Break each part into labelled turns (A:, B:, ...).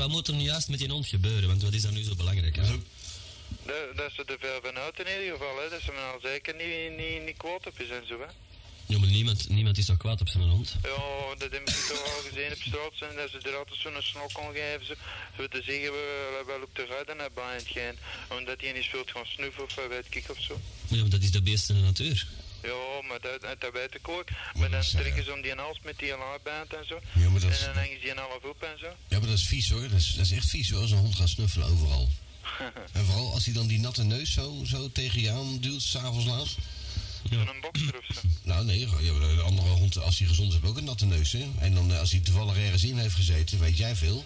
A: wat moet er nu juist met die hond gebeuren? Want wat is dat nu zo belangrijk? Hè?
B: Dat, dat ze er veel van uit in ieder geval, hè. Dat ze me al zeker niet, niet, niet kwaad op is en zo, hè.
A: Ja, maar niemand, niemand is toch kwaad op zijn hond?
B: Ja, dat heb ik toch al gezien op straat zijn, dat ze er altijd zo'n snok kon geven, zo, zo te zeggen, we wel op de ruiten naar bij het gaan, omdat hij niet speelt gaan snuffen of weet ik of zo.
A: Ja, maar dat is de beest in de natuur.
B: Ja, maar dat, dat weet ik ook. Maar dan trekken ze om die hals met die laarband en zo.
C: Ja, maar dat is-
B: En dan hangen ze die half op en zo.
C: Ja, maar dat is vies hoor. Dat is, dat is echt vies hoor, als een hond gaat snuffelen overal. En vooral als hij dan die natte neus zo, zo tegen je aan duwt, s'avonds laat.
B: Zo'n bokser of zo.
C: Nou nee, ja, de andere hond, als hij gezond is, heeft ook een natte neus. Hè? En dan eh, als hij toevallig ergens in heeft gezeten, weet jij veel.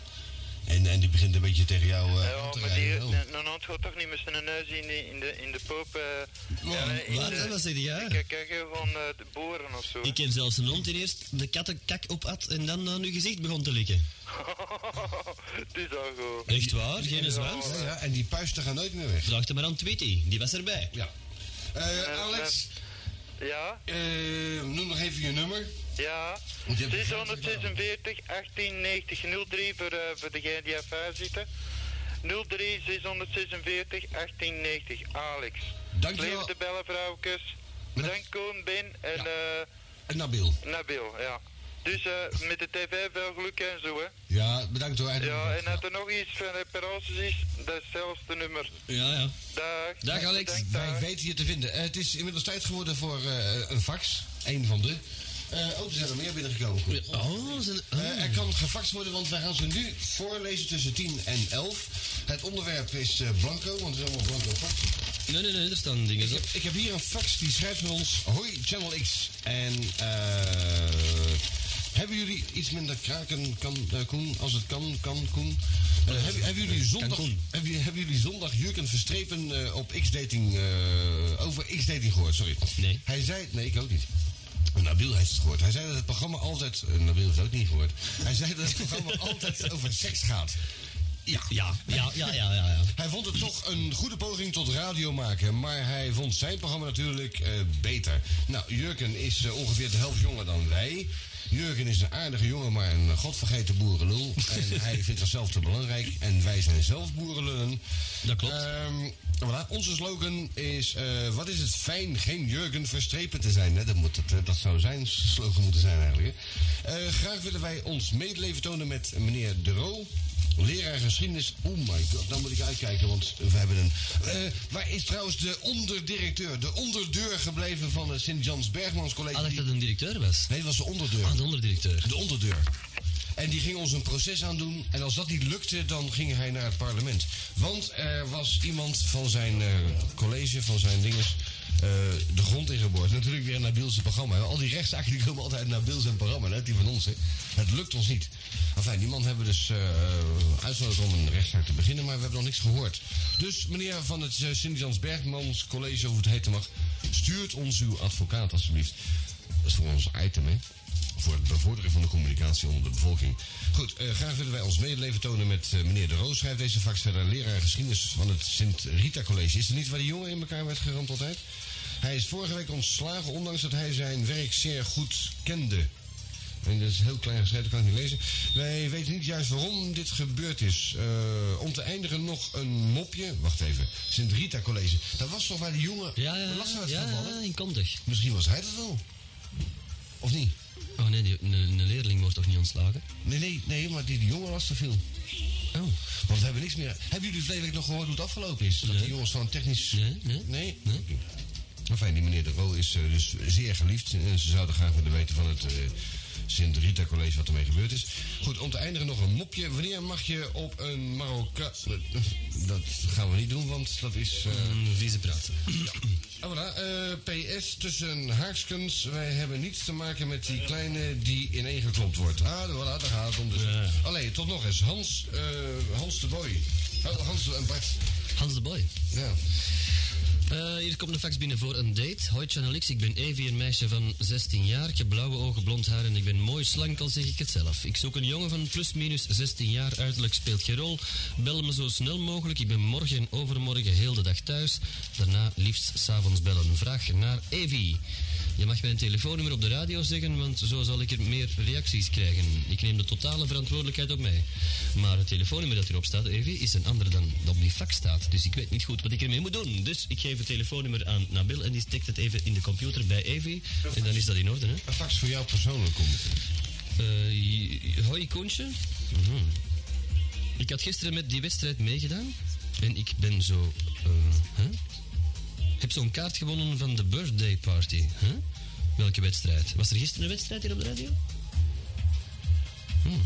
C: En, en die begint een beetje tegen jou eh, aan
B: Ja,
C: te
B: maar die,
C: rijden. Oh.
B: een een hond gaat toch niet met zijn neus in de, in de, in de poop. eh ja,
A: wat?
B: de-
A: Wat zeg jij?
B: Kijk, kijk gewoon eh, de boeren of zo.
A: Ik ken zelfs een hond die eerst de kattenkak opat en dan aan uw gezicht begon te likken.
B: Het is al goed.
A: Echt waar? Geen zwans?
C: Ja, ja, en die puisten gaan nooit meer weg.
A: Vraag er maar aan Tweety, die was erbij.
C: Ja. Eh, Alex,
B: Ja,
C: eh, noem nog even je nummer.
B: ja.
C: Want je hebt
B: 646 1890 03 voor, eh voor degene die ervan zitten. 03 646 1890 Alex.
C: Dankjewel.
B: Leven de bellen, vrouwkes. Bedankt Koen, Ben en
C: Ja.
B: eh
C: En Nabil.
B: Nabil, ja. Dus eh, met de tv veel geluk en zo, hè.
C: Ja, bedankt hoor.
B: Ja, en als er nog iets van reparaties is, dat is zelfs de nummer.
A: Ja, ja.
B: Dag.
A: Dag, Alex.
B: Bedankt,
C: Wij
B: dag.
C: weten je te vinden. Eh, het is inmiddels tijd geworden voor eh, een fax. Eén van de. Eh oh, er zijn er meer binnengekomen. Goed.
A: Oh, zijn, oh.
C: Eh, er kan gefaxt worden, want wij gaan ze nu voorlezen tussen 10 en 11. Het onderwerp is eh, blanco, want het is allemaal blanco fax.
A: Nee, nee, nee, er staan dingen
C: Ik heb, ik heb hier een fax die schrijft van ons: Hoi Channel X. En eh. Hebben jullie iets minder kraken, kan, eh, Koen? Als het kan, kan, Koen. Hebben, hebben, jullie zondag, hebben, hebben jullie zondag Jurken Verstrepen eh, op X-dating, eh, over X-dating gehoord? Sorry.
A: Nee.
C: Hij zei, nee, ik ook niet. Nabil heeft het gehoord. Hij zei dat het programma altijd. Nabil heeft het ook niet gehoord. Hij zei dat het programma altijd over seks gaat. Ja.
A: Ja, ja, ja, ja, ja.
C: Hij vond het toch een goede poging tot radio maken, maar hij vond zijn programma natuurlijk beter. Nou, Jurgen is ongeveer de helft jonger dan wij. Jurgen is een aardige jongen, maar een godvergeten boerenlul. En hij vindt zichzelf te belangrijk en wij zijn zelf boerenlullen.
A: Dat klopt.
C: Ehm, voilà. Onze slogan is, eh, wat is het fijn geen Jurgen Verstrepen te zijn. Hè? Dat, moet het, eh, dat zou zijn slogan moeten zijn eigenlijk. hè. Eh, graag willen wij ons medeleven tonen met meneer De Roo. Leraar geschiedenis. Oh my god, dan moet ik uitkijken, want we hebben een... Eh, waar is trouwens de onderdirecteur, de onderdeur gebleven van het Sint-Jans Bergmans College?
A: Ah, dat een directeur was.
C: Nee, dat was de onderdeur.
A: Ah, de onderdirecteur.
C: De onderdeur. En die ging ons een proces aandoen. En als dat niet lukte, dan ging hij naar het parlement. Want er was iemand van zijn eh, college, van zijn dinges, eh, de grond ingeboord. Natuurlijk weer Nabil zijn programma. Al die rechtszaken die komen altijd naar Nabil zijn programma. Net die van ons. Hè. Het lukt ons niet. Enfin, die man hebben we dus eh uitgenodigd om een rechtszaak te beginnen. Maar we hebben nog niks gehoord. Dus meneer van het uh, Sint-Jans Bergmans College, of het heten mag... stuurt ons uw advocaat alstublieft. Dat is voor ons item, hè voor het bevorderen van de communicatie onder de bevolking. Goed, eh, graag willen wij ons medeleven tonen met eh, meneer De Roos. Schrijft deze fax verder leraar geschiedenis van het Sint-Rita College. Is er niet waar die jongen in elkaar werd geramd altijd? Hij is vorige week ontslagen, ondanks dat hij zijn werk zeer goed kende. En dat is heel klein geschreven, kan ik niet lezen. Wij weten niet juist waarom dit gebeurd is. Eh, om te eindigen nog een mopje. Wacht even. Sint-Rita College. Dat was toch waar die jongen
A: Ja, ja,
C: last uit
A: ja,
C: gevallen?
A: ja, in.
C: Misschien was hij dat wel. Of niet?
A: Oh nee, een, leerling wordt toch niet ontslagen?
C: Nee, nee, nee, maar die, die jongen was te veel.
A: Oh.
C: Want we hebben niks meer. Hebben jullie verleden week nog gehoord hoe het afgelopen is? Dat
A: Nee.
C: die jongens van technisch...
A: Nee, nee.
C: Nee?
A: Nee.
C: Enfin, die meneer De Roo is eh, dus zeer geliefd. En ze zouden graag willen weten van het eh, Sint-Rita College wat ermee gebeurd is. Goed, om te eindigen nog een mopje. Wanneer mag je op een Marokka... Dat gaan we niet doen, want dat is... eh,
A: Een vieze praat.
C: Oh, voilà. eh, PS tussen haakskens. Wij hebben niets te maken met die kleine die ineengeklopt wordt. Ah, voilà, daar gaat het om. Dus.
A: Ja.
C: Allee, tot nog eens. Hans, eh, Hans de Boy. Oh, Hans en Bart.
A: Hans de Boy.
C: Ja.
A: Eh, hier komt een fax binnen voor een date. Hoi Channel X, ik ben Evie, een meisje van 16 jaar. Ik heb blauwe ogen, blond haar en ik ben mooi slank, al zeg ik het zelf. Ik zoek een jongen van plus minus 16 jaar, uiterlijk speelt geen rol. Bel me zo snel mogelijk, ik ben morgen en overmorgen heel de dag thuis. Daarna liefst s'avonds bellen. Vraag naar Evie. Je mag mijn telefoonnummer op de radio zeggen, want zo zal ik er meer reacties krijgen. Ik neem de totale verantwoordelijkheid op mij. Maar het telefoonnummer dat erop staat, Evi, is een ander dan dat op die fax staat. Dus ik weet niet goed wat ik ermee moet doen. Dus ik geef het telefoonnummer aan Nabil en die stikt het even in de computer bij Evi. En dan is dat in orde, hè?
C: Een fax voor jou persoonlijk komt.
A: Uh, hoi Koentje. Mhm. Ik had gisteren met die wedstrijd meegedaan. En ik ben zo... Uh, huh? Heb zo'n kaart gewonnen van de birthday party. Huh? Welke wedstrijd? Was er gisteren een wedstrijd hier op de radio? Hmm.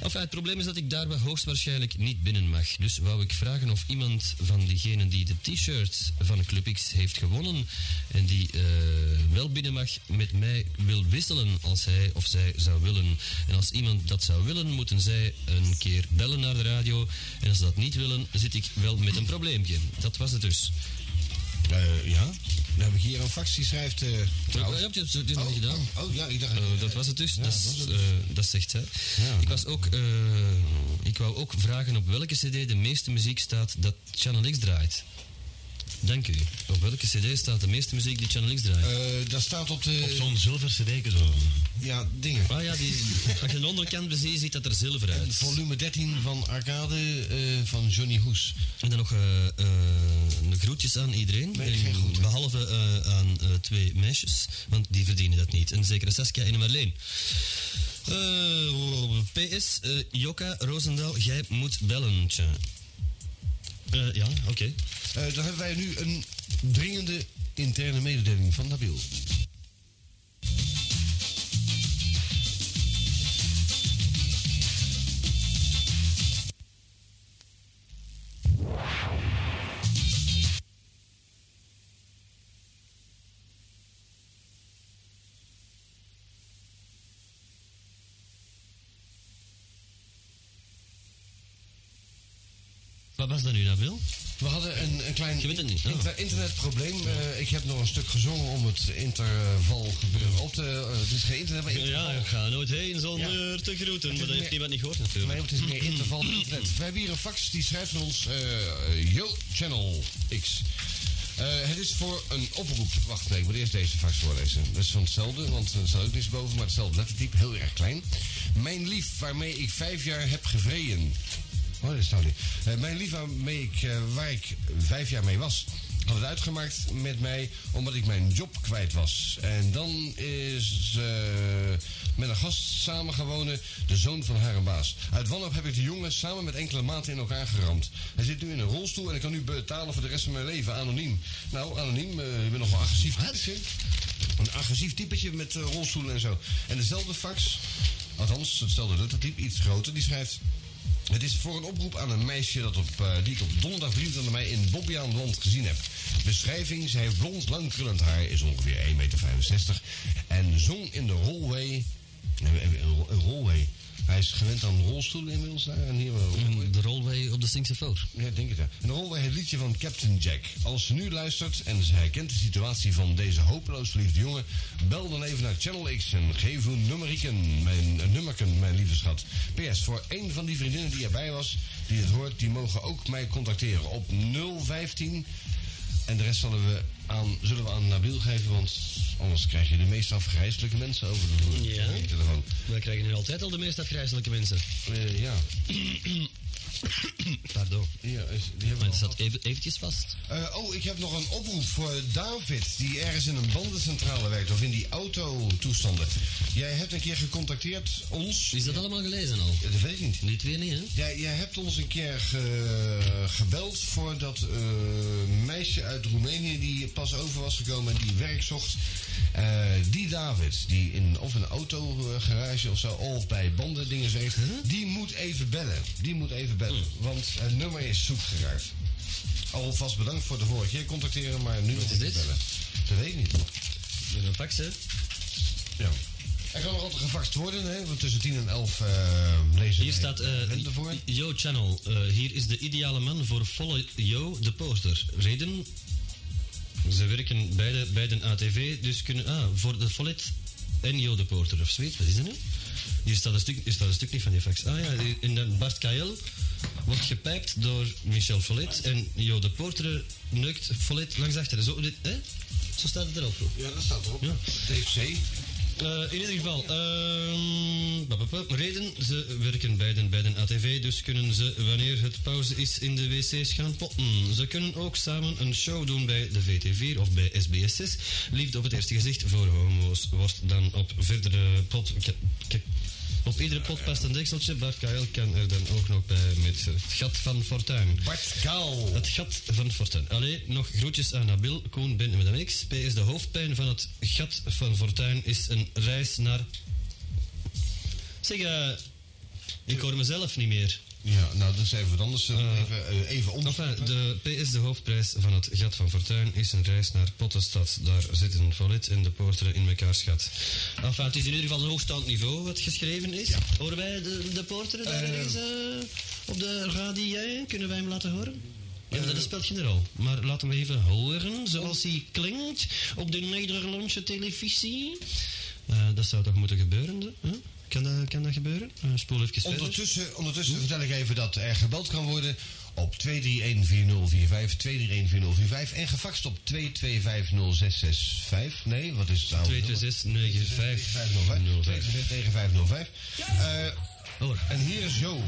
A: Het probleem is dat ik daarbij hoogstwaarschijnlijk niet binnen mag. Dus wou ik vragen of iemand van diegenen die de t-shirt van Club X heeft gewonnen en die uh, wel binnen mag met mij wil wisselen als hij of zij zou willen. En als iemand dat zou willen, moeten zij een keer bellen naar de radio. En als ze dat niet willen, zit ik wel met een probleempje. Dat was het dus.
C: Uh, ja, dan heb ik hier een fax die schrijft... Uh,
A: trouwens... Ja, je hebt het nog gedaan.
C: Oh, oh, ja, ik dacht...
A: Uh, dat was het dus. Ja, dat, dat, dat, zegt zij. Ja, ik was ook... ik wou ook vragen op welke cd de meeste muziek staat dat Channel X draait. Dank u. Op welke cd staat de meeste muziek die Channel X draait?
C: Uh, dat staat op de...
D: Op zo'n zilver cd zo.
C: Ja, dingen.
A: Ah ja, die, als je de onderkant beziet, ziet dat er zilver uit.
C: volume 13 van Arcade uh, van Johnny Hoes.
A: En dan nog uh, groetjes aan iedereen.
C: Nee, geen groeten.
A: Behalve aan twee meisjes, want die verdienen dat niet. En zeker Saskia en Marleen. PS, Jokka Roosendaal, jij moet bellen. Tja. ja, oké. Okay.
C: Uh, dan hebben wij nu een dringende interne mededeling van Nabil.
A: Niet,
C: inter internetprobleem. Uh, ik heb nog een stuk gezongen om het interval gebeuren op te... Uh, het is geen internet, maar
A: interval. Ja, ik ga nooit heen zonder ja. te groeten. Maar dat heeft niemand niet gehoord natuurlijk.
C: Nee, het is meer interval op internet. We hebben hier een fax die schrijft van ons... Uh, Yo, Channel X. het is voor een oproep. Wacht, nee, ik moet eerst deze fax voorlezen. Dat is van hetzelfde, want er staat ook niks boven, maar hetzelfde lettertype, heel erg klein. Mijn lief, waarmee ik vijf jaar heb gevreden. Oh, dat niet. Uh, mijn lief waarmee ik, uh, waar ik vijf jaar mee was, had het uitgemaakt met mij omdat ik mijn job kwijt was. En dan is uh, met een gast samengewonen, de zoon van haar baas. Uit wanhoop heb ik de jongen samen met enkele maten in elkaar geramd. Hij zit nu in een rolstoel en ik kan nu betalen voor de rest van mijn leven, anoniem. Nou, anoniem, ik ben nog wel agressief typetje. Een agressief typetje met rolstoelen en zo. En dezelfde fax, althans, hetzelfde type, iets groter, die schrijft... Het is voor een oproep aan een meisje dat op, uh, die ik op donderdag 23 mei in Bobbejaanland gezien heb. Beschrijving, zij heeft blond, lang krullend haar, is ongeveer 1,65 meter. En zong in de rolway... Een rolway hij is gewend aan rolstoelen inmiddels daar. En hier
A: wel de rolway op de Stinkse Fout.
C: Ja, denk ik ja. En de rolway het liedje van Captain Jack. Als ze nu luistert en ze herkent de situatie van deze hopeloos verliefde jongen... bel dan even naar Channel X en geef uw nummeriken, mijn, uh, nummerken, mijn lieve schat. PS, voor een van die vriendinnen die erbij was, die het hoort... die mogen ook mij contacteren op 015... En de rest zullen we aan, zullen we aan Nabil geven, want anders krijg je de meest afgrijzelijke mensen over de vloer.
A: Ja, we krijgen nu altijd al de meest afgrijzelijke mensen.
C: Uh, ja.
A: Pardon.
C: Ja, die
A: maar het staat even, eventjes vast.
C: Uh, oh, ik heb nog een oproep voor David, die ergens in een bandencentrale werkt, of in die autotoestanden. Jij hebt een keer gecontacteerd ons.
A: Is dat allemaal gelezen al?
C: Dat weet ik niet.
A: Die twee niet, hè?
C: Ja, jij hebt ons een keer ge, gebeld voor dat uh, meisje uit Roemenië die pas over was gekomen en die werk zocht. Uh, die David, die in of een autogarage of zo, of bij banden dingen werkt, die moet even bellen. Die moet even bellen, want het nummer is zoek geraakt. Alvast bedankt voor de vorige keer contacteren, maar nu
A: is dit?
C: bellen. Dat weet ik niet.
A: Met een fax, hè?
C: Ja. Er kan nog altijd gefaxt worden, hè? Want tussen 10 en 11 uh, lezen
A: Hier staat, uh, Yo Channel, uh, hier is de ideale man voor Follow Yo, de poster. Reden, ze werken bij de, bij de ATV, dus kunnen... Ah, voor de Follet en Jo de Porter of zoiets. Wat is dat nu? Hier staat een stuk, niet van die fax. Ah ja, in de Bart Kael wordt gepijpt door Michel Follet en Jo de Porter neukt Follet langs achter. Zo, dit, hè? Zo staat het erop.
C: Ja, dat staat erop.
A: Ja.
C: TFC.
A: Eh, in ieder geval, ehm, reden, ze werken beiden bij de ATV, dus kunnen ze wanneer het pauze is in de wc's gaan potten. Ze kunnen ook samen een show doen bij de VT4 of bij SBS6. Liefde op het eerste gezicht voor homo's wordt dan op verdere pot... op iedere pot past een dekseltje. Bart Kuil kan er dan ook nog bij met het gat van Fortuin.
C: Bart Kaal.
A: Het gat van Fortuin. Allee, nog groetjes aan Nabil, Koen, Ben en Madame X. PS, de hoofdpijn van het gat van Fortuin is een reis naar... Zeg, eh, ik hoor mezelf niet meer.
C: Ja, nou, dat is even wat anders.
A: Ah.
C: even, eh, even
A: de PS, de hoofdprijs van het gat van Fortuin, is een reis naar Pottenstad. Daar zitten Volit en de Poorteren in mekaars gat. Enfin, het is in ieder geval een hoogstaand niveau wat geschreven is. Horen wij de, de Poorteren daar
C: Eh.
A: eens eh, op de radio? Kunnen wij hem laten horen? Ja, dat speelt geen rol. Maar laten we even horen zoals hij klinkt op de Nederlandse televisie. Eh, dat zou toch moeten gebeuren? hè? Kan, dat, kan dat gebeuren? Eh, spoel even verder.
C: Ondertussen, ondertussen vertel ik even dat er gebeld kan worden op 2314045, 2314045 en gefaxt op 2250665. Nee, wat is het nummer?
A: 2269505.
C: 22505. Eh,
A: Hoor.
C: en hier is Jo.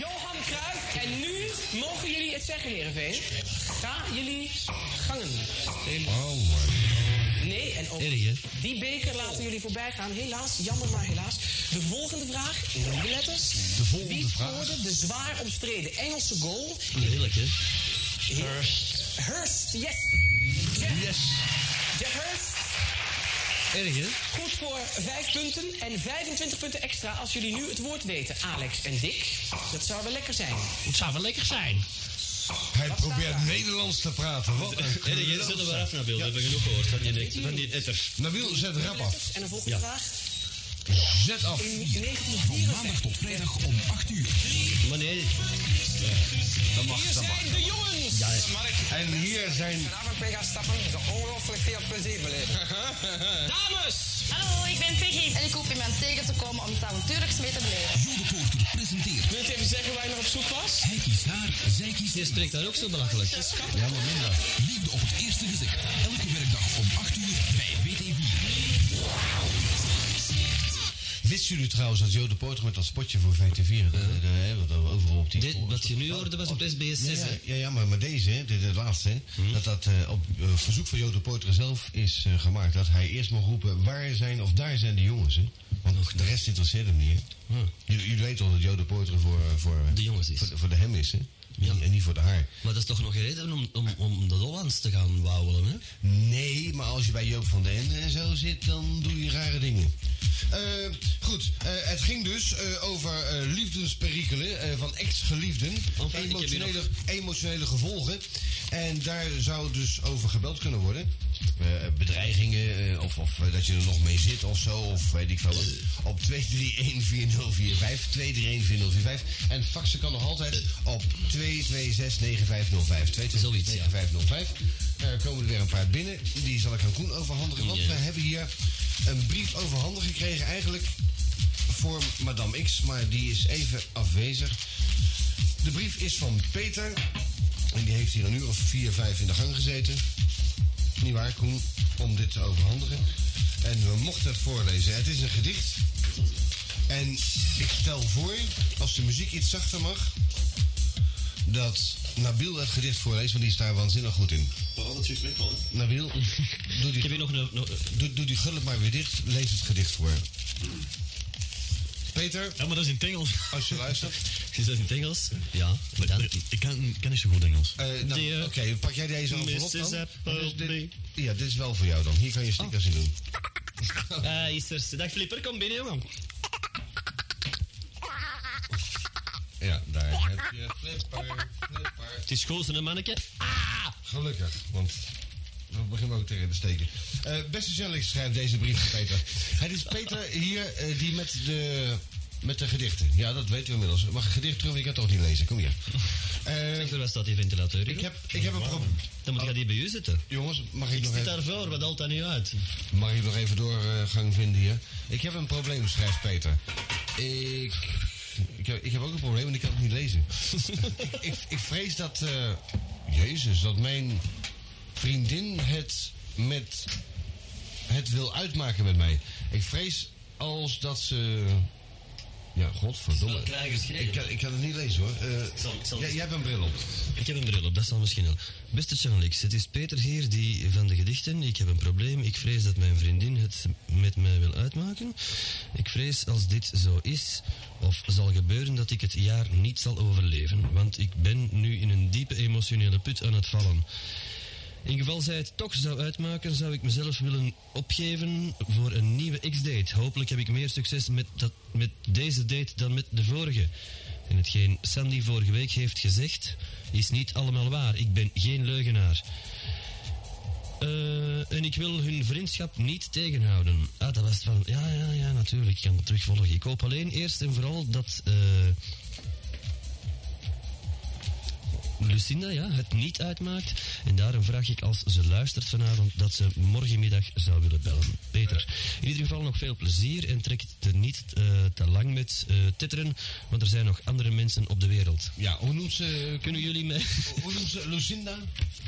D: Johan Cruijff. En nu mogen jullie het zeggen, Heerenveen. Ga jullie gangen.
C: Oh man.
D: Nee, en ook die beker laten jullie voorbij gaan. Helaas, jammer maar helaas. De volgende vraag, in de letters.
C: De volgende
D: Wie
C: vraag.
D: de zwaar omstreden Engelse goal?
A: Heerlijk, hè?
D: Hurst. Hurst, yes. Jeff,
C: Yes.
D: Jeff Hurst.
A: Erg?
D: Goed voor 5 punten en 25 punten extra als jullie nu het woord weten, Alex en Dick. Dat zou wel lekker zijn.
E: Het zou wel lekker zijn.
C: Hij probeert Nederlands te praten. Wat een
A: hè?
C: geweldig.
A: Zet er maar af naar beeld. We hebben genoeg gehoord van die, van die etter.
C: Nabil, zet rap af.
D: En de volgende
A: Ja.
D: vraag.
C: Zet af.
D: In 1954.
E: Maandag tot vrijdag om 8 uur.
A: Maar nee,
C: Dat mag,
D: Hier
C: dat mag.
D: zijn de jongens.
A: Ja,
F: Mark,
C: En hier zijn...
F: vanavond mee gaan stappen. Dat is ongelooflijk veel plezier beleven.
D: Dames.
G: Hallo, ik ben Peggy. En ik tegen te komen om iets avontuurlijks mee te beleven.
E: Jode Poorter presenteert.
D: Wilt u even zeggen waar je naar op zoek was?
E: Hij kiest haar, zij kiest
A: je spreekt daar ook zo belachelijk.
C: Ja, maar minder.
E: Liefde op het eerste gezicht. Elke werkdag om 8 uur bij VT4.
C: Wisten jullie trouwens dat Jo de Poorter met dat spotje voor VT4, uh, wat overal op die...
A: Dit, wat je nu hoorde was op SBS 6,
C: Ja, ja, ja, maar, maar deze, hè, de, de laatste, hè, dat dat eh, op eh, verzoek van Jo de Poorter zelf is eh, gemaakt. Dat hij eerst mag roepen, waar zijn of daar zijn de jongens, hè. Want de rest interesseert hem niet. Jullie, jullie weten al dat Jo de Poorter voor, eh, voor,
A: De jongens is.
C: voor, voor de hem is, hè.
A: Ja.
C: En niet voor de haar.
A: Maar dat is toch nog een reden om, om, om de Hollands te gaan wauwelen, hè?
C: Nee, maar als je bij Joop van den en zo zit, dan doe je rare dingen. Eh, goed, eh, het ging dus eh, over eh, liefdesperikelen eh, van ex-geliefden.
A: Hier
C: emotionele, emotionele gevolgen. En daar zou dus over gebeld kunnen worden. Eh, bedreigingen, eh, of, of eh, dat je er nog mee zit of zo, of weet ik veel wat. Op 2314045, 2314045. En faxen kan nog altijd op 2269505, 2269505.
A: Zoiets, ja.
C: 505. Er komen er weer een paar binnen. Die zal ik aan Koen overhandigen. Want we hebben hier een brief overhandig gekregen. Eigenlijk voor Madame X. Maar die is even afwezig. De brief is van Peter. En die heeft hier een uur of vier, vijf in de gang gezeten. Niet waar, Koen? Om dit te overhandigen. En we mochten het voorlezen. Het is een gedicht. En ik stel voor, als de muziek iets zachter mag, dat Nabil het gedicht voorleest, want die is daar waanzinnig goed in. Nabil, doe
A: Ik heb
C: die,
A: nog
C: doe, doe die gulp maar weer dicht, lees het gedicht voor. Peter,
H: Ja, maar dat is in Engels.
C: als je luistert.
A: Is dat in Engels? Ja. Dan.
H: Ik kan, kan niet zo goed Engels.
C: Eh, nou, Oké, pak jij deze envelop dan? Dus dit- ja, dit is wel voor jou dan. Hier kan je stickers in doen.
A: Eh, is er... Dag Flipper, kom binnen, jongen.
C: Ja, daar heb je flipper, flipper.
A: Het is een manneke.
C: Gelukkig, want we beginnen ook tegen te steken. Eh, beste journalist, schrijft deze brief Peter. Het is Peter hier, eh, die met de, met de gedichten. Ja, dat weten we inmiddels. Mag een gedicht terug? Ik kan het toch niet lezen. Kom hier.
A: Zeg, waar staat die ventilateur?
C: ik, heb, ik heb een probleem.
A: Dan moet je die bij u zitten.
C: Jongens, mag ik,
A: Ik
C: nog
A: zit
C: even,
A: daarvoor, wat dat nu uit?
C: mag ik nog even doorgang vinden hier? Ik heb een probleem, schrijft Peter. Ik, ik, heb, ik heb ook een probleem en ik kan het niet lezen. ik, ik, ik vrees dat... eh, Jezus, dat mijn vriendin het met het wil uitmaken met mij. Ik vrees als dat ze. Ja, godverdomme. Ik, kan- ik kan het niet lezen hoor.
A: Zal- zal-
C: ja, jij hebt een bril op.
A: Ik heb een bril op, dat zal misschien wel. Beste Channelix, het is Peter hier die van de gedichten. Ik heb een probleem. Ik vrees dat mijn vriendin het met mij wil uitmaken. Ik vrees als dit zo is, of zal gebeuren, dat ik het jaar niet zal overleven. Want ik ben nu in een diepe emotionele put aan het vallen. In geval zij het toch zou uitmaken, zou ik mezelf willen opgeven voor een nieuwe X-date. Hopelijk heb ik meer succes met, dat, met deze date dan met de vorige. En hetgeen Sandy vorige week heeft gezegd, is niet allemaal waar. Ik ben geen leugenaar. Eh, en ik wil hun vriendschap niet tegenhouden. Ah, dat was van... Ja, ja, ja, natuurlijk. Ik kan het terugvolgen. Ik hoop alleen eerst en vooral dat... eh, Lucinda ja, het niet uitmaakt. En daarom vraag ik als ze luistert vanavond dat ze morgenmiddag zou willen bellen. Peter, in ieder geval nog veel plezier en trek het er niet eh, te lang met eh titteren, want er zijn nog andere mensen op de wereld.
C: Ja, hoe noemt ze.
A: Kunnen jullie mij...
C: Hoe noemt ze Lucinda?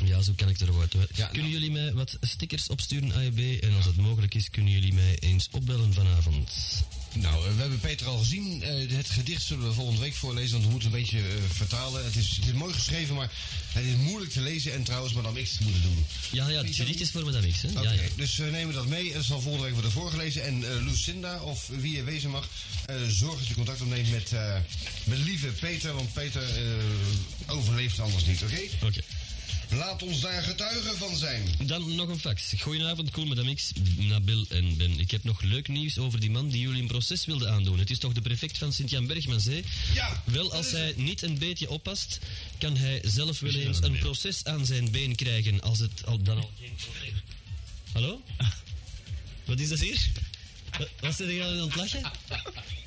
A: Ja, zo kan ik er ook uit.
C: Ja,
A: kunnen
C: nou.
A: jullie mij wat stickers opsturen, AEB? En als het mogelijk is, kunnen jullie mij eens opbellen vanavond.
C: Nou, eh, we hebben Peter al gezien. Eh, het gedicht zullen we volgende week voorlezen, want we moeten een beetje eh, vertalen. Het is, het is mooi geschreven, maar het is moeilijk te lezen en trouwens Madame X te moeten doen.
A: Ja, ja, het gedicht is voor me dan niks, hè?
C: Oké,
A: Ja, ja.
C: dus we nemen dat mee en het zal volgende week worden voorgelezen. En Lucinda, of wie er wezen mag, eh, zorg dat je contact opneemt met, met lieve Peter, want Peter overleeft anders niet, oké?
A: Oké.
C: Laat ons daar getuigen van zijn.
A: Dan nog een fax. Goedenavond, Koen, Madame X, Nabil en Ben. Ik heb nog leuk nieuws over die man die jullie een proces wilde aandoen. Het is toch de prefect van Sint-Jan Bergmans,
C: Ja,
A: Wel, als hij niet een beetje oppast, kan hij zelf wel eens een proces aan zijn been krijgen als het al, dan al geen probleem. Hallo? Wat is dat hier? Wat- zit je aan het lachen?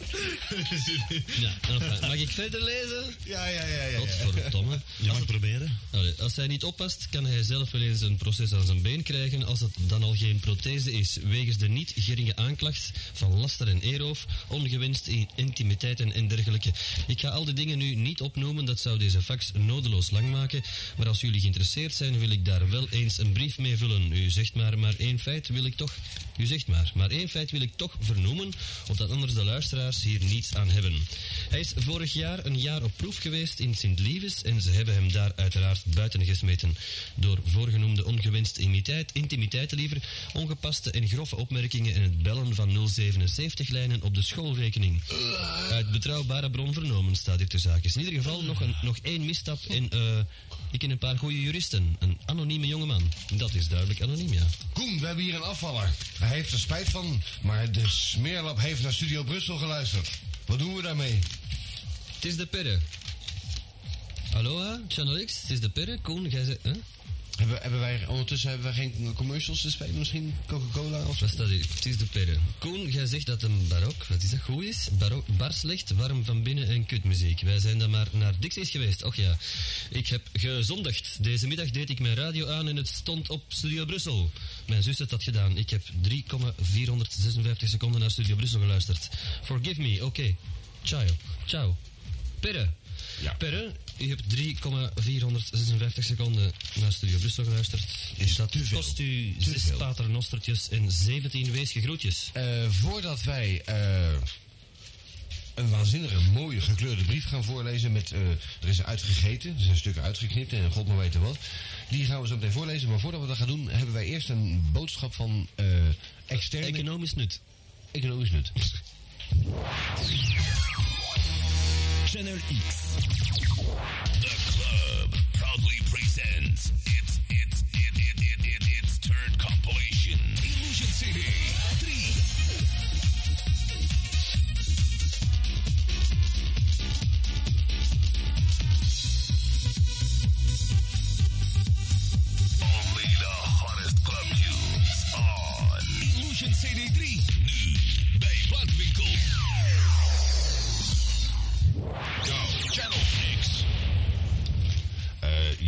A: Ja, enfin, mag ik verder lezen?
C: Ja, ja, ja, ja.
A: Godverdomme.
H: Je mag proberen.
A: Allee, als hij niet oppast, kan hij zelf wel eens een proces aan zijn been krijgen als het dan al geen prothese is, wegens de niet geringe aanklacht van laster en eeroof, ongewenst in intimiteiten en dergelijke. Ik ga al die dingen nu niet opnoemen, dat zou deze fax nodeloos lang maken, maar als jullie geïnteresseerd zijn, wil ik daar wel eens een brief mee vullen. U zegt maar, maar één feit wil ik toch... U zegt maar, maar één feit wil ik toch vernoemen, opdat anders de luisteraars hier niets aan hebben. Hij is vorig jaar een jaar op proef geweest in Sint-Lieves en ze hebben hem daar uiteraard buiten gesmeten. Door voorgenoemde ongewenste intimiteit, intimiteiten liever, ongepaste en grove opmerkingen en het bellen van 077-lijnen op de schoolrekening. Uit betrouwbare bron vernomen staat hier ter zake. In ieder geval nog, een, nog één misstap en eh, ik ken een paar goede juristen. Een anonieme jongeman. Dat is duidelijk anoniem, ja.
C: Koen, we hebben hier een afvaller. Heeft er spijt van, maar de smeerlap heeft naar Studio Brussel geluisterd. Wat doen we daarmee?
A: Het is de perre. Aloha, Channel X, het is de perre. Koen, jij. Hè?
C: Hebben, hebben wij, ondertussen hebben wij geen commercials te spelen, misschien Coca-Cola of?
A: Wat staat hier? Het is de perre. Koen, jij zegt dat een barok, wat is dat, goed is? Barok, bar slecht, warm van binnen en kutmuziek. Wij zijn dan maar naar Dixie's geweest. Och ja, ik heb gezondigd. Deze middag deed ik mijn radio aan en het stond op Studio Brussel. Mijn zus heeft dat gedaan. Ik heb 3,456 seconden naar Studio Brussel geluisterd. Forgive me, oké. Ciao. Ciao. Perre.
C: Ja.
A: Perre, u hebt 3,456 seconden naar Studio Brussel geluisterd.
C: Is
A: dat
C: te veel.
A: kost u
C: Te
A: 6
C: veel.
A: paternostertjes en 17 weesge groetjes.
C: Eh, voordat wij eh, een waanzinnige, mooie, gekleurde brief gaan voorlezen met... eh, er is uitgegeten, er zijn stukken uitgeknipt en god maar weten wat. Die gaan we zo meteen voorlezen, maar voordat we dat gaan doen... hebben wij eerst een boodschap van externe...
A: Economisch nut.
C: economisch nut.
E: Channel X. The club proudly presents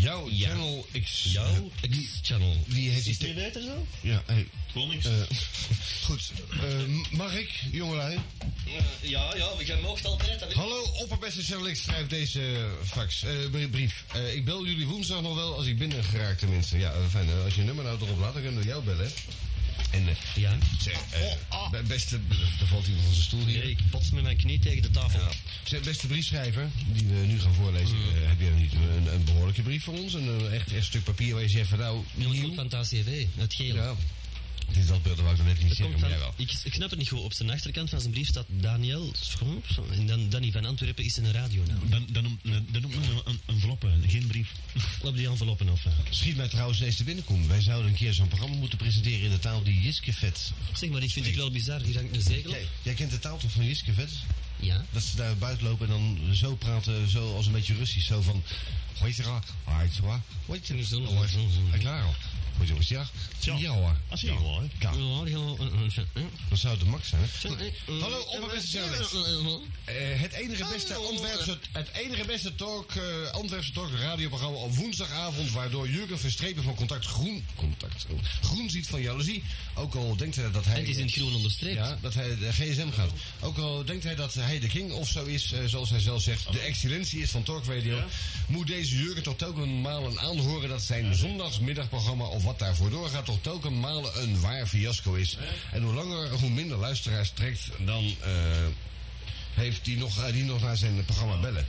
C: Jouw
A: Ja.
C: Channel X.
A: Jouw X-channel.
C: Wie heeft die...
H: Is het beter zo?
C: Ja, hey.
H: Gewoon niks.
C: eh, goed. Eh, mag ik, jongelui?
A: ja, ja, maar jij moogt altijd.
C: Hallo, opperbeste Channel X schrijft deze fax, eh, brie- brief. Eh, ik bel jullie woensdag nog wel als ik binnen geraakt tenminste. Ja, fijn. als je nummer nou erop laat, dan kunnen we jou bellen. En eh,
A: Ja.
C: zeg, eh, be- beste... Er valt iemand van zijn stoel hier.
A: Nee, ik bots met mijn knie tegen de tafel.
C: Ja. Zeg, beste briefschrijver, die we nu gaan voorlezen. eh, heb je niet een, een behoorlijke brief voor ons? Een echt, echt stuk papier waar je zegt van nou... Nieuw?
A: komt van het ACV, het geel.
C: Ja. Dit is dat beeld waar ik net niet
A: Het
C: maar jij wel.
A: ik, ik snap het niet goed. Op zijn achterkant van zijn brief staat Daniel. En dan Danny van Antwerpen is een radionaam.
H: Dan, dan, noem- dan noemt men een, een enveloppe, geen brief.
A: Op die enveloppen of... eh.
C: Schiet mij trouwens eens te binnenkomen. Wij zouden een keer zo'n programma moeten presenteren in de taal die Jiske vet.
A: Zeg maar, ik vind het wel bizar. Hier hangt een zegel.
C: Jij, jij kent de taal toch van Jiske vet?
A: Ja.
C: Dat ze daar buiten lopen en dan zo praten, zo als een beetje Russisch. Zo van... Maar.
A: Zo, zo,
C: Hoi,
A: zo, zo.
C: Hoi, klaar al. Maar. Ja, hoor.
H: Ah, zie je wel, hè?
C: Ja,
A: we- eh, eh,
C: dat zou de max zijn.
A: eh, eh, eh,
C: Hallo,
A: eh, eh, eh, eh,
C: Eh, het enige beste. Antwerpse, het enige beste talk, eh, Antwerpse talk radioprogramma op woensdagavond, waardoor Jurgen Verstrepen van Contact Groen, contact, oh, groen ziet van jaloezie. Ook al denkt hij dat hij...
A: Het is in het groen onderstreept.
C: Ja, dat hij de gsm gaat. Ook al denkt hij dat hij de king of zo is, eh, zoals hij zelf zegt, de excellentie is van Talk Radio, moet deze Jurgen toch telkenmalen aanhoren dat zijn zondagsmiddagprogramma of wat daarvoor doorgaat toch telkenmalen een waar fiasco is. En hoe langer, hoe minder luisteraars trekt, dan eh, heeft hij nog, eh, die nog naar zijn programma bellen.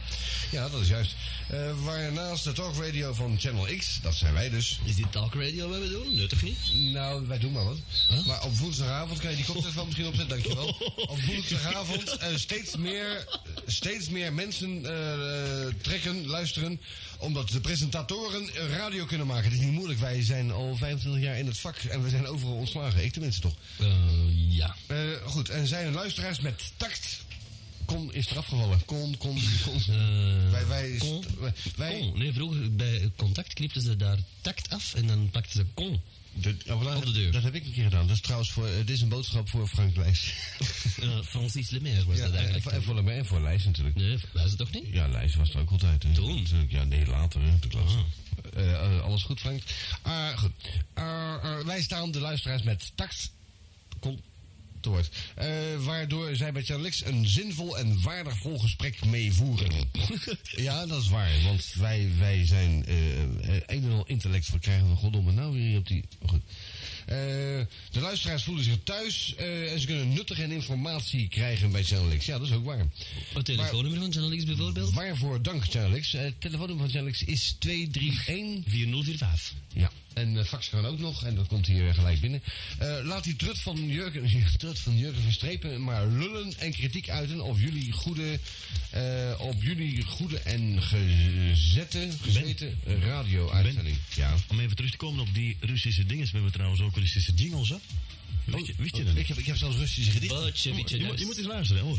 C: Ja, dat is juist. Eh, waarnaast de Talk Radio van Channel X, dat zijn wij dus,
A: Is dit talk radio wat we doen? Toch niet?
C: nou, wij doen maar wat. Maar op woensdagavond kan je die koptelefoon misschien opzetten, dankjewel. Op woensdagavond eh, steeds, meer, steeds meer mensen eh, eh, trekken, luisteren, omdat de presentatoren eh, radio kunnen maken. Het is niet moeilijk, wij zijn al 25 jaar in het vak en we zijn overal ontslagen. Ik tenminste toch.
A: Eh, ja.
C: Eh, goed, en zijn luisteraars met tact... Kon is eraf gevallen. Kon, kon, kon.
A: Eh,
C: wij, wij,
A: kon?
C: wij,
A: Kon. Nee, vroeger bij contact knipten ze daar tact af en dan pakten ze kon.
C: de- ja, voilà,
A: Op de deur.
C: Dat heb ik een keer gedaan. Dat is trouwens voor, eh, dit is een boodschap voor Frank Lijs.
A: Eh, Francis Lemaire was
C: Ja,
A: dat
C: en,
A: eigenlijk.
C: voor- en voor, en voor Lijs natuurlijk.
A: Nee, het toch niet?
C: Ja, Lijs was er ook altijd. hè.
A: Toen?
C: Ja, nee, later. Hè, de klas. Eh, eh, alles goed, Frank? Ah, goed. Ah, ah, wij staan de luisteraars met tact. Kon. Eh, waardoor zij met Jan Lix een zinvol en waardevol gesprek meevoeren. ja, dat is waar. Want wij, wij zijn eh, eh, een en al intellect. Wat krijgen we goddomme nou weer op die... oh, goed. De luisteraars voelen zich thuis en ze kunnen nuttige en informatie krijgen bij Channel X. Ja, dat is ook waar.
A: Het telefoonnummer van Channel X bijvoorbeeld?
C: Waarvoor dank, Channel X. Eh, Het telefoonnummer van Channel X is 231...
A: 4045.
C: Ja, en uh, fax kan ook nog, en dat komt hier gelijk binnen. Eh, laat die trut van Jurgen, trut van Jurgen Verstrepen maar lullen en kritiek uiten op jullie goede, eh, op jullie goede en gezette, gezeten radio-uitzending. Ja.
H: Om even terug te komen op die Russische dinges, we hebben trouwens ook Russische jingles, hè? Wist je, wist je dat?
C: Ik heb, ik heb zelfs Russische gedichten.
A: Bolshevitje
H: Je, moet- je moet eens luisteren, hoor.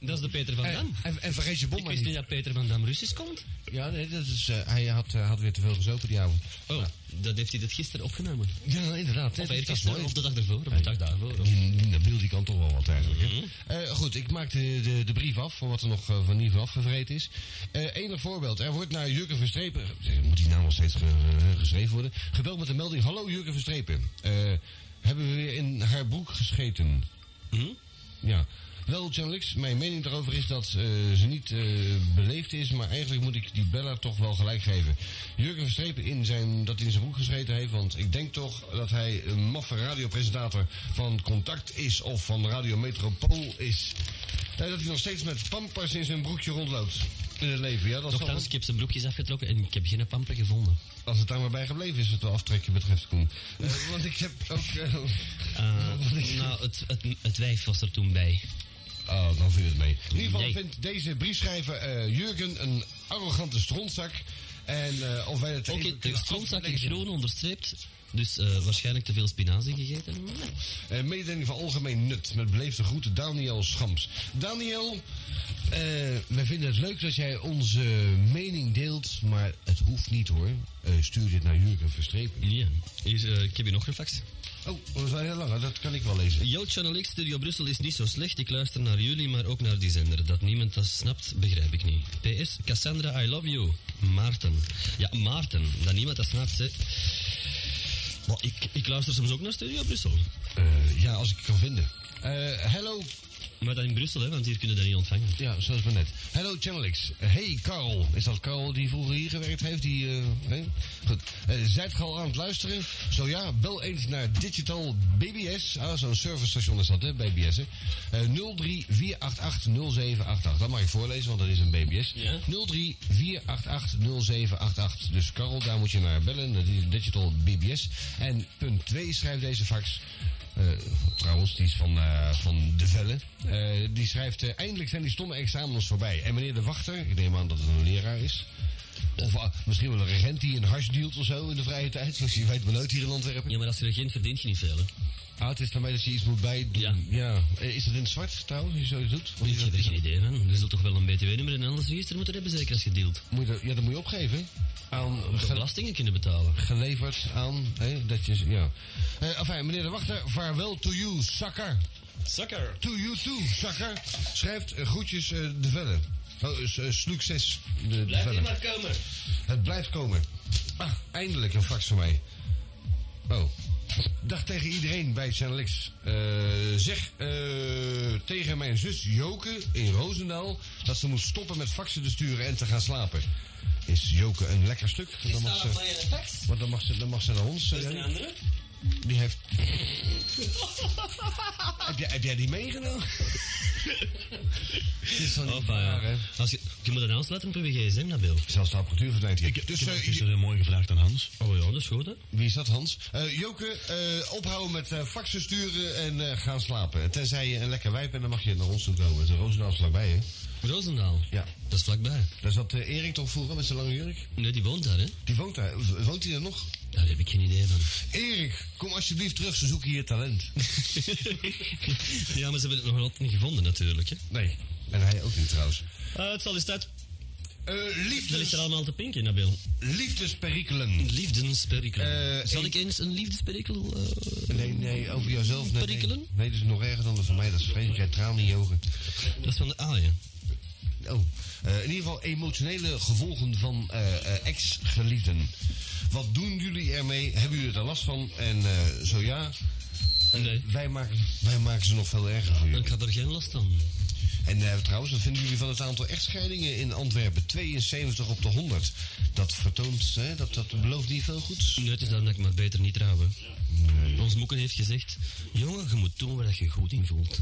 A: Dat is de Peter van
C: En,
A: Dam.
C: en, en vergeet je bom
A: Ik wist niet dat Peter van Dam Russisch komt.
C: Ja, nee, dat is, eh, hij had, eh, had weer te veel gezopen die avond.
A: Oh, dat heeft hij dat gisteren opgenomen.
C: Ja, inderdaad.
A: Of eergisteren,
C: mooi.
A: of de dag ervoor, of de dag daarvoor. Of...
C: Die, die Nabil die kan toch wel wat eigenlijk. Eh, goed, ik maak de, de, de brief af van wat er nog eh, van Nieve afgevreten is. Eh enig voorbeeld. Er wordt naar Jurgen Verstrepen... eh, Moet die naam nog steeds ge- eh, geschreven worden? Gebeld met de melding... Hallo Jurgen Verstrepen. Eh, hebben we weer in haar broek gescheten? Ja. Wel, mijn mening daarover is dat eh, ze niet eh, beleefd is, maar eigenlijk moet ik die beller toch wel gelijk geven. Jurgen Verstrepen in zijn, dat hij in zijn broek gescheten heeft, want ik denk toch dat hij een maffe radiopresentator van Contact is of van Radio Metropool is. Eh, dat hij nog steeds met pampers in zijn broekje rondloopt in het leven. Ja, dat zal
A: Nochtans, ik heb zijn broekjes afgetrokken en ik heb geen pamper gevonden.
C: als het daar maar bij gebleven is, wat de aftrekken betreft, Koen. Want ik heb ook...
A: Uh, nou, het, het, het wijf was er toen bij.
C: Oh, dan viel het mee. In ieder geval
A: Nee.
C: vindt deze briefschrijver eh, Jurgen een arrogante strontzak. En eh, of wij het...
A: Oké,
C: even
A: de strontzak in
C: aflezen.
A: groen onderstreept. Dus eh, waarschijnlijk te veel spinazie gegeten. Nee.
C: Eh, mededeling van algemeen nut. Met beleefde groeten Daniel Schams. Daniel, eh, wij vinden het leuk dat jij onze mening deelt, maar het hoeft niet hoor. Stuur dit naar Jurgen Verstrepen.
A: Ja. Hier, ik heb hier nog gefaxt.
C: Oh, dat is wel heel lang, dat kan ik wel lezen.
A: Jouw Channel X Studio Brussel is niet zo slecht. Ik luister naar jullie, maar ook naar die zender. Dat niemand dat snapt, begrijp ik niet. PS, Cassandra, I love you. Maarten. Ja, Maarten. Dat niemand dat snapt, hè. Maar ik, ik luister soms ook naar Studio Brussel.
C: Eh, ja, als ik het kan vinden. Eh, hello,
A: Maar dan in Brussel, hè, want hier kunnen dat niet ontvangen.
C: ja, zoals maar net. Hello Channel X. Hey Carl. Is dat Carl die vroeger hier gewerkt heeft? Die, eh, nee? Goed. Eh, zijt ge al aan het luisteren? Zo ja, bel eens naar Digital BBS. Ah, zo'n servicestation is dat, hè, BBS, hè. Eh 034880788. Dat mag ik voorlezen, want dat is een BBS.
A: Ja.
C: 034880788. Dus Carl, daar moet je naar bellen. Dat is Digital BBS. En punt 2 schrijft deze fax. Eh, trouwens, die is van, eh, van De Velle. Eh, die schrijft, eindelijk zijn die stomme examens voorbij. En meneer de wachter, ik neem aan dat het een leraar is. Of misschien wel een regent die een hash dealt of zo in de vrije tijd. Zoals je weet maar nooit hier in Antwerpen.
A: Ja, maar als geen verdient je niet veel, hè.
C: Ah, het is daarmee dat je iets moet bijdoen.
A: Ja.
C: Eh, Is het in het zwart trouwens, als je zoiets doet? Of
A: Ik heb
C: dat-
A: er geen idee van. Je zult toch wel een BTW-nummer en alles register moeten hebben, zeker als je dealt.
C: Moet je dat, ja, dat moet je opgeven. Aan
A: belastingen kunnen betalen.
C: geleverd aan, hè, dat je, ja. Eh enfin, meneer de wachter, vaarwel to you, sucker.
A: Sucker!
C: To you too, sucker. Schrijft eh, groetjes eh, de Velle. Oh, uh, succes, de, de Velle.
A: maar komen.
C: Het blijft komen. Ah, eindelijk een fax van mij. Oh. Dag tegen iedereen bij Channel X. Eh, zeg eh, tegen mijn zus Joke in Roosendaal dat ze moet stoppen met faxen te sturen en te gaan slapen. Is Joke een lekker stuk? Dan mag ze, want dan mag ze, dan mag ze naar ons. eh,
A: andere?
C: die heeft. heb, jij, heb jij die meegenomen? Het is
A: Of,
C: niet waar, hè?
A: als je, je moet een aansluiten op je gsm, Nabil.
C: Zelfs de apparatuur verdwijnt hier. dus,
H: Ik
C: eh,
H: heb gisteren mooi gevraagd aan Hans.
A: Oh ja, dat is goed, hè?
C: Wie is dat, Hans? Eh, Joke, eh, ophouden met eh, faxen sturen en eh, gaan slapen. Tenzij je een lekker wijf bent, dan mag je naar ons toe komen. Is Roosendaal is vlakbij, hè?
A: Roosendaal.
C: Ja.
A: Dat is vlakbij.
C: Daar zat eh, Erik toch vroeger met zijn lange jurk?
A: Nee, die woont daar, hè?
C: Die woont daar. Woont hij er nog?
A: Daar heb ik geen idee van.
C: Erik, kom alsjeblieft terug, ze zoeken hier talent.
A: ja, maar ze hebben het nog altijd niet gevonden, natuurlijk, hè?
C: Nee. En hij ook niet, trouwens.
A: Eh, het zal.
C: Eh,
A: Dat ligt
C: liefdes,
A: er allemaal te pinken, Nabil.
C: liefdesperikelen.
A: Liefdensperikelen.
C: Eh,
A: Zal
C: ik-
A: eens een liefdesperikel...
C: Nee, nee, over jouzelf. Nee.
A: Perikelen?
C: Nee, dat is nog erger dan dat van mij. Dat is vreselijk. Jij tranen in je ogen.
A: dat is van de aaien.
C: Oh, in ieder geval emotionele gevolgen van ex-geliefden. Wat doen jullie ermee? Hebben jullie er last van? En zo ja,
A: Nee.
C: wij, maken, wij maken ze nog veel erger voor jullie.
A: Ik had er geen last van.
C: En eh, trouwens, wat vinden jullie van het aantal echtscheidingen in Antwerpen? 72 op de 100. Dat vertoont, hè, dat, dat belooft niet veel goeds.
A: Nee, het is dan dat ik maar beter niet trouwen. Ons moeken heeft gezegd... Jongen, je moet doen waar je goed in voelt.